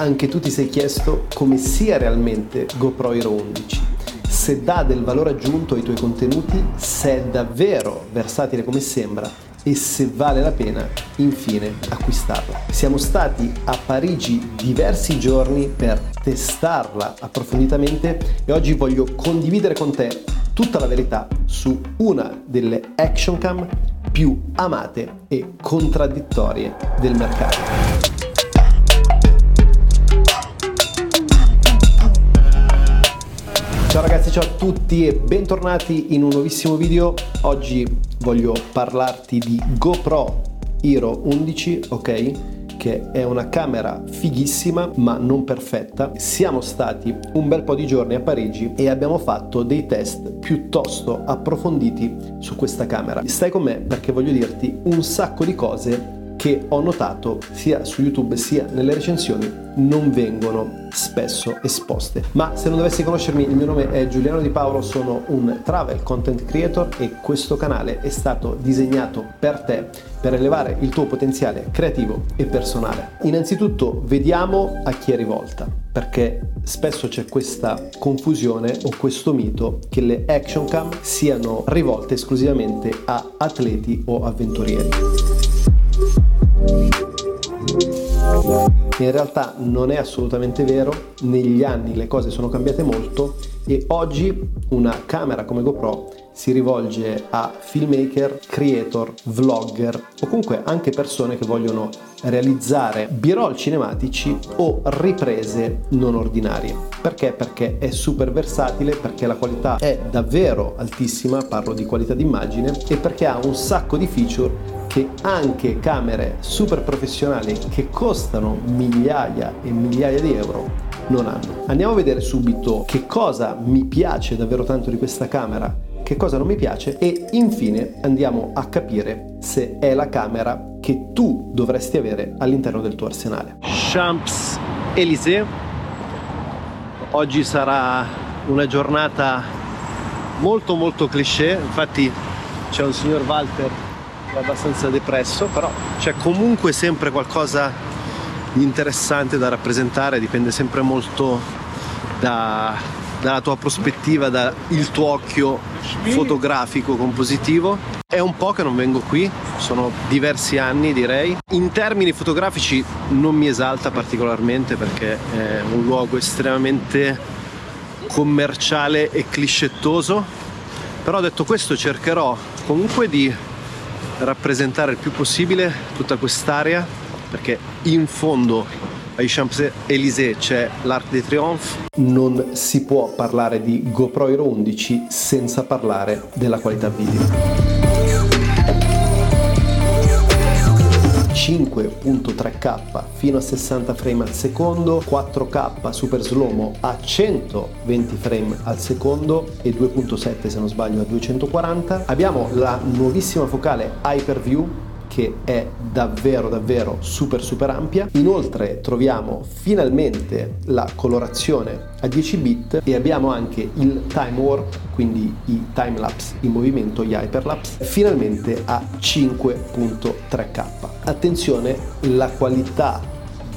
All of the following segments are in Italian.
Anche tu ti sei chiesto come sia realmente GoPro Hero 11, se dà del valore aggiunto ai tuoi contenuti, se è davvero versatile come sembra e se vale la pena infine acquistarla. Siamo stati a Parigi diversi giorni per testarla approfonditamente e oggi voglio condividere con te tutta la verità su una delle action cam più amate e contraddittorie del mercato. Ragazzi, ciao a tutti e bentornati in un nuovissimo video. Oggi voglio parlarti di GoPro Hero 11, ok? Che è una camera fighissima ma non perfetta. Siamo stati un bel po' di giorni a Parigi e abbiamo fatto dei test piuttosto approfonditi su questa camera. Stai con me perché voglio dirti un sacco di cose che ho notato sia su YouTube sia nelle recensioni non vengono spesso esposte. Ma se non dovessi conoscermi, il mio nome è Giuliano Di Paolo, sono un travel content creator e questo canale è stato disegnato per te per elevare il tuo potenziale creativo e personale. Innanzitutto vediamo a chi è rivolta, perché spesso c'è questa confusione o questo mito che le action cam siano rivolte esclusivamente a atleti o avventurieri. In realtà non è assolutamente vero, negli anni le cose sono cambiate molto e oggi una camera come GoPro si rivolge a filmmaker, creator, vlogger o comunque anche persone che vogliono realizzare b-roll cinematici o riprese non ordinarie. Perché? Perché è super versatile, perché la qualità è davvero altissima, parlo di qualità d'immagine, e perché ha un sacco di feature che anche camere super professionali che costano migliaia e migliaia di euro non hanno. Andiamo a vedere subito che cosa mi piace davvero tanto di questa camera, che cosa non mi piace e infine andiamo a capire se è la camera che tu dovresti avere all'interno del tuo arsenale. Champs-Élysées. Oggi sarà una giornata molto molto cliché, infatti c'è un signor Walter abbastanza depresso, però c'è comunque sempre qualcosa di interessante da rappresentare, dipende sempre molto da, dalla tua prospettiva, dal tuo occhio fotografico, compositivo. È un po' che non vengo qui, sono diversi anni direi. In termini fotografici non mi esalta particolarmente perché è un luogo estremamente commerciale e cliscettoso, però detto questo cercherò comunque di rappresentare il più possibile tutta quest'area perché in fondo ai Champs-Élysées c'è l'Arc de Triomphe. Non si può parlare di GoPro Hero 11 senza parlare della qualità video. 5.3K fino a 60 frame al secondo, 4K super slow a 120 frame al secondo e 2.7 se non sbaglio a 240. Abbiamo la nuovissima focale Hyperview che è davvero davvero super super ampia. Inoltre troviamo finalmente la colorazione a 10 bit e abbiamo anche il time warp, quindi i time lapse in movimento, gli hyperlapse, finalmente a 5.3K. Attenzione, la qualità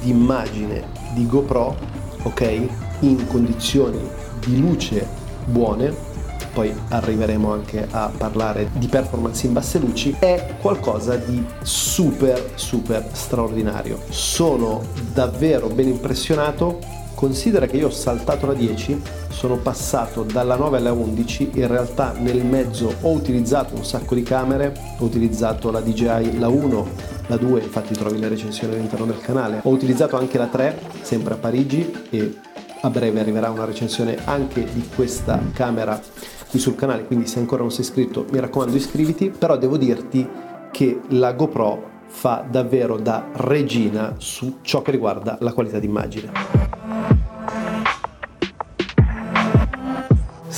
di immagine di GoPro, ok, in condizioni di luce buone poi arriveremo anche a parlare di performance in basse luci, è qualcosa di super super straordinario. Sono davvero ben impressionato. Considera che io ho saltato la 10, sono passato dalla 9 alla 11, in realtà nel mezzo ho utilizzato un sacco di camere, ho utilizzato la DJI la 1, la 2, infatti trovi le recensioni all'interno del canale, ho utilizzato anche la 3, sempre a Parigi e a breve arriverà una recensione anche di questa camera qui sul canale, quindi se ancora non sei iscritto mi raccomando iscriviti, però devo dirti che la GoPro fa davvero da regina su ciò che riguarda la qualità d'immagine.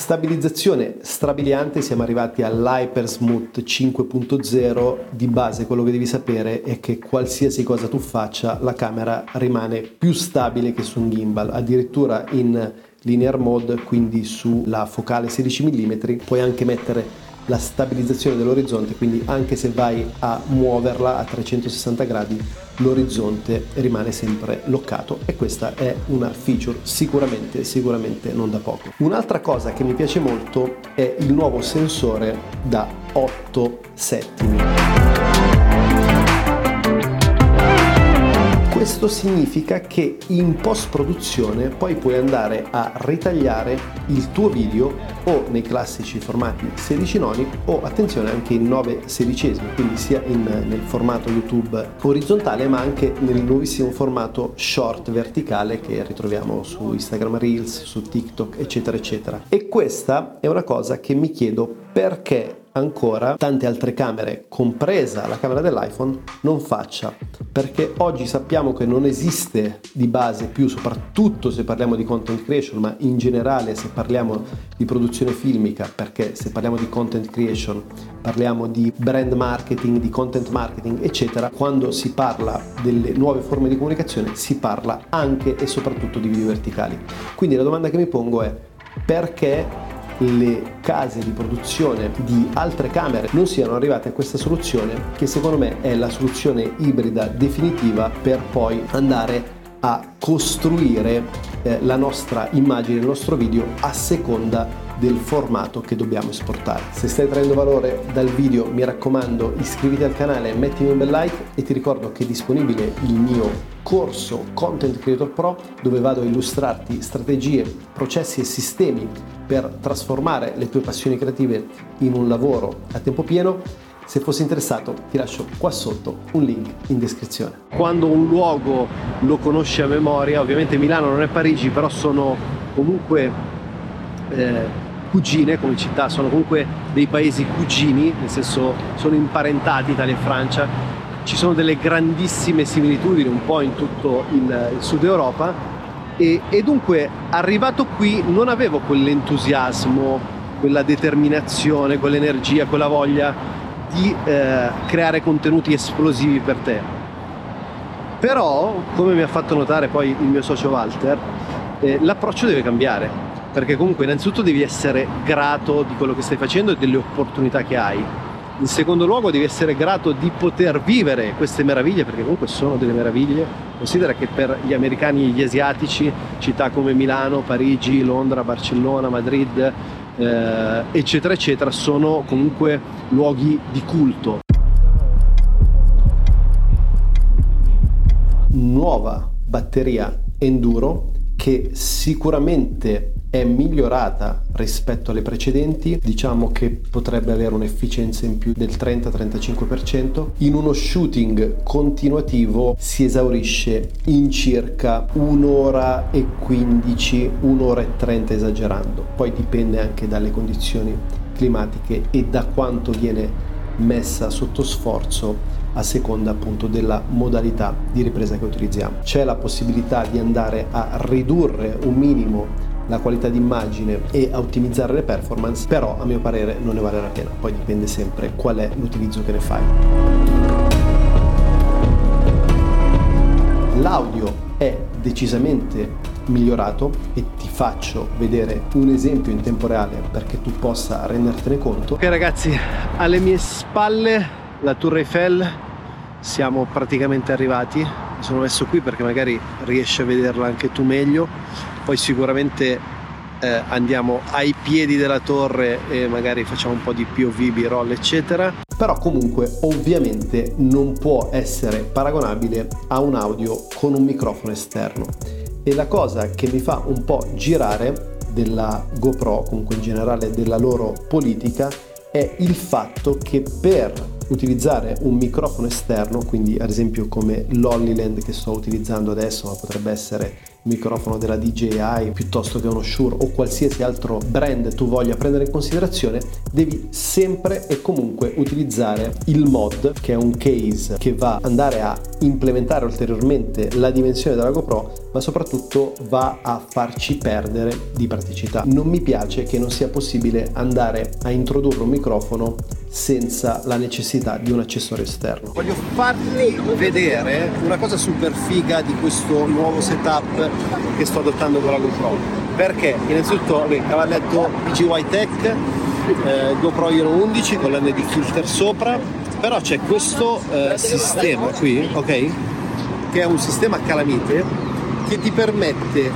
Stabilizzazione strabiliante, siamo arrivati all'Hypersmooth 5.0, di base quello che devi sapere è che qualsiasi cosa tu faccia la camera rimane più stabile che su un gimbal, addirittura in linear mode, quindi sulla focale 16 mm, puoi anche mettere la stabilizzazione dell'orizzonte, quindi anche se vai a muoverla a 360 gradi l'orizzonte rimane sempre loccato e questa è una feature sicuramente sicuramente non da poco. Un'altra cosa che mi piace molto è il nuovo sensore da 8 settimi. Questo significa che in post produzione poi puoi andare a ritagliare il tuo video o nei classici formati 16 noni o attenzione anche in 9 sedicesimi, quindi sia in, nel formato YouTube orizzontale ma anche nel nuovissimo formato short verticale che ritroviamo su Instagram Reels, su TikTok eccetera eccetera. E questa è una cosa che mi chiedo perché ancora tante altre camere, compresa la camera dell'iPhone, non faccia. Perché oggi sappiamo che non esiste di base più, soprattutto se parliamo di content creation, ma in generale se parliamo di produzione filmica, perché se parliamo di content creation parliamo di brand marketing, di content marketing, eccetera, quando si parla delle nuove forme di comunicazione si parla anche e soprattutto di video verticali. Quindi la domanda che mi pongo è perché le case di produzione di altre camere non siano arrivate a questa soluzione che secondo me è la soluzione ibrida definitiva per poi andare a costruire eh, la nostra immagine, il nostro video a seconda del formato che dobbiamo esportare. Se stai traendo valore dal video mi raccomando iscriviti al canale, mettimi un bel like e ti ricordo che è disponibile il mio corso Content Creator Pro dove vado a illustrarti strategie, processi e sistemi per trasformare le tue passioni creative in un lavoro a tempo pieno. Se fossi interessato ti lascio qua sotto un link in descrizione. Quando un luogo lo conosci a memoria, ovviamente Milano non è Parigi, però sono comunque eh, cugine come città, sono comunque dei paesi cugini, nel senso sono imparentati Italia e Francia, ci sono delle grandissime similitudini un po' in tutto il, il sud Europa e, e, dunque arrivato qui non avevo quell'entusiasmo, quella determinazione, quell'energia, quella voglia di eh, creare contenuti esplosivi per te. Però, come mi ha fatto notare poi il mio socio Walter, eh, l'approccio deve cambiare, perché comunque innanzitutto devi essere grato di quello che stai facendo e delle opportunità che hai in secondo luogo devi essere grato di poter vivere queste meraviglie, perché comunque sono delle meraviglie. Considera che per gli americani e gli asiatici, città come Milano, Parigi, Londra, Barcellona, Madrid, eh, eccetera, eccetera, sono comunque luoghi di culto. Nuova batteria enduro che sicuramente è migliorata rispetto alle precedenti, diciamo che potrebbe avere un'efficienza in più del 30-35%. In uno shooting continuativo si esaurisce in circa un'ora e 15, un'ora e 30 esagerando. Poi dipende anche dalle condizioni climatiche e da quanto viene messa sotto sforzo a seconda appunto della modalità di ripresa che utilizziamo. C'è la possibilità di andare a ridurre un minimo la qualità d'immagine e a ottimizzare le performance, però a mio parere non ne vale la pena, poi dipende sempre qual è l'utilizzo che ne fai. L'audio è decisamente migliorato e ti faccio vedere un esempio in tempo reale perché tu possa rendertene conto. Ok ragazzi, alle mie spalle la Tour Eiffel, siamo praticamente arrivati, mi sono messo qui perché magari riesci a vederla anche tu meglio poi sicuramente eh, andiamo ai piedi della torre e magari facciamo un po' di POV, B-roll eccetera. Però comunque ovviamente non può essere paragonabile a un audio con un microfono esterno. E la cosa che mi fa un po' girare della GoPro comunque in generale della loro politica è il fatto che per utilizzare un microfono esterno quindi ad esempio come l'Hollyland che sto utilizzando adesso ma potrebbe essere microfono della DJI piuttosto che uno Shure o qualsiasi altro brand tu voglia prendere in considerazione, devi sempre e comunque utilizzare il mod che è un case che va ad andare a implementare ulteriormente la dimensione della GoPro, ma soprattutto va a farci perdere di praticità. Non mi piace che non sia possibile andare a introdurre un microfono senza la necessità di un accessorio esterno. Voglio farti vedere una cosa super figa di questo nuovo setup che sto adottando con la GoPro. Perché? Innanzitutto, vabbè, cavalletto PGY Tech eh, GoPro Hero 11 con l'ND filter sopra, però c'è questo eh, sistema qui, ok? Che è un sistema calamite che ti permette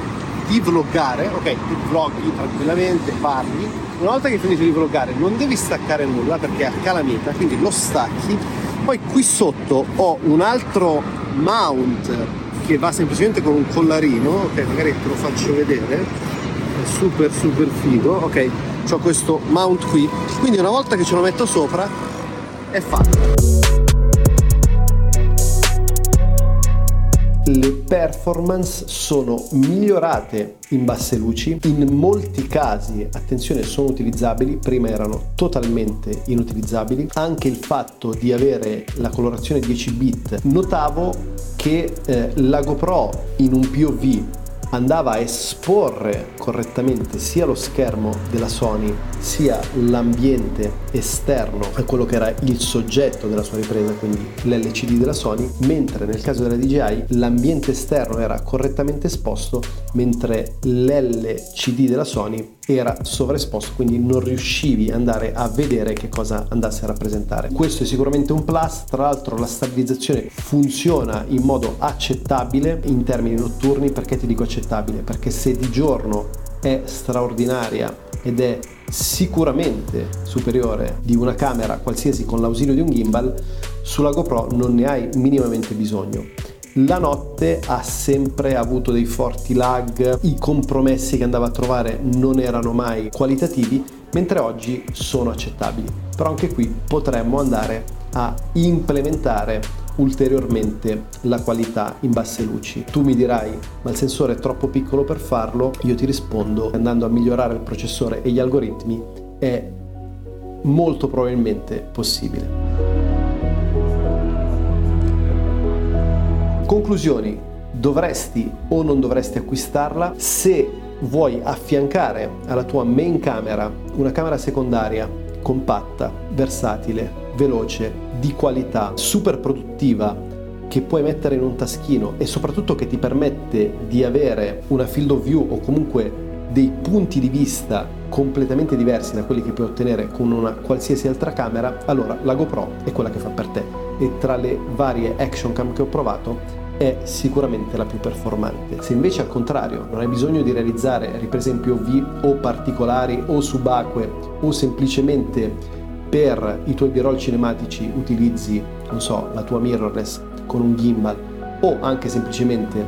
di vloggare, ok? Tu vloggi tranquillamente, parli. Una volta che finisci di vloggare non devi staccare nulla perché è a calamita, quindi lo stacchi. Poi qui sotto ho un altro mount che va semplicemente con un collarino, ok? Magari te lo faccio vedere. È super super figo, ok? Ho questo mount qui, quindi una volta che ce lo metto sopra è fatto. Le performance sono migliorate in basse luci, in molti casi, attenzione, sono utilizzabili, prima erano totalmente inutilizzabili, anche il fatto di avere la colorazione 10 bit, notavo che eh, la GoPro in un POV andava a esporre correttamente sia lo schermo della Sony sia l'ambiente esterno a quello che era il soggetto della sua ripresa, quindi l'LCD della Sony, mentre nel caso della DJI l'ambiente esterno era correttamente esposto, mentre l'LCD della Sony era sovraesposto, quindi non riuscivi ad andare a vedere che cosa andasse a rappresentare. Questo è sicuramente un plus, tra l'altro la stabilizzazione funziona in modo accettabile in termini notturni, perché ti dico accettabile? Perché se di giorno è straordinaria ed è sicuramente superiore di una camera qualsiasi con l'ausilio di un gimbal, sulla GoPro non ne hai minimamente bisogno. La notte ha sempre avuto dei forti lag, i compromessi che andava a trovare non erano mai qualitativi, mentre oggi sono accettabili. Però anche qui potremmo andare a implementare ulteriormente la qualità in basse luci. Tu mi dirai, ma il sensore è troppo piccolo per farlo? Io ti rispondo, andando a migliorare il processore e gli algoritmi, è molto probabilmente possibile. Conclusioni, dovresti o non dovresti acquistarla se vuoi affiancare alla tua main camera una camera secondaria compatta, versatile, veloce, di qualità, super produttiva che puoi mettere in un taschino e soprattutto che ti permette di avere una field of view o comunque dei punti di vista completamente diversi da quelli che puoi ottenere con una qualsiasi altra camera, allora la GoPro è quella che fa per te e tra le varie action cam che ho provato è sicuramente la più performante. Se invece al contrario non hai bisogno di realizzare riprese in POV o particolari o subacquee o semplicemente per i tuoi b-roll cinematici utilizzi, non so, la tua mirrorless con un gimbal o anche semplicemente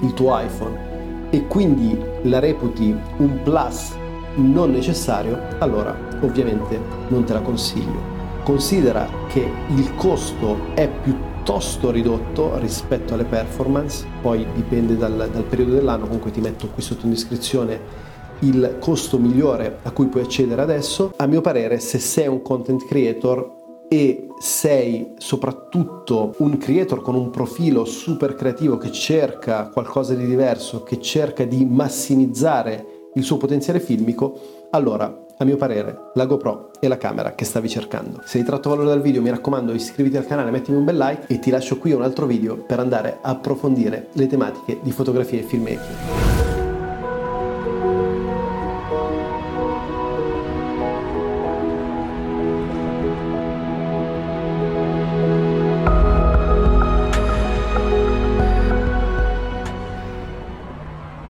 il tuo iPhone e quindi la reputi un plus non necessario, allora ovviamente non te la consiglio. Considera che il costo è piuttosto ridotto rispetto alle performance, poi dipende dal, dal periodo dell'anno, comunque ti metto qui sotto in descrizione il costo migliore a cui puoi accedere adesso. A mio parere, se sei un content creator e sei soprattutto un creator con un profilo super creativo che cerca qualcosa di diverso, che cerca di massimizzare il suo potenziale filmico, allora a mio parere, la GoPro è la camera che stavi cercando. Se hai tratto valore dal video, mi raccomando, iscriviti al canale, mettimi un bel like e ti lascio qui un altro video per andare a approfondire le tematiche di fotografia e filmmaking.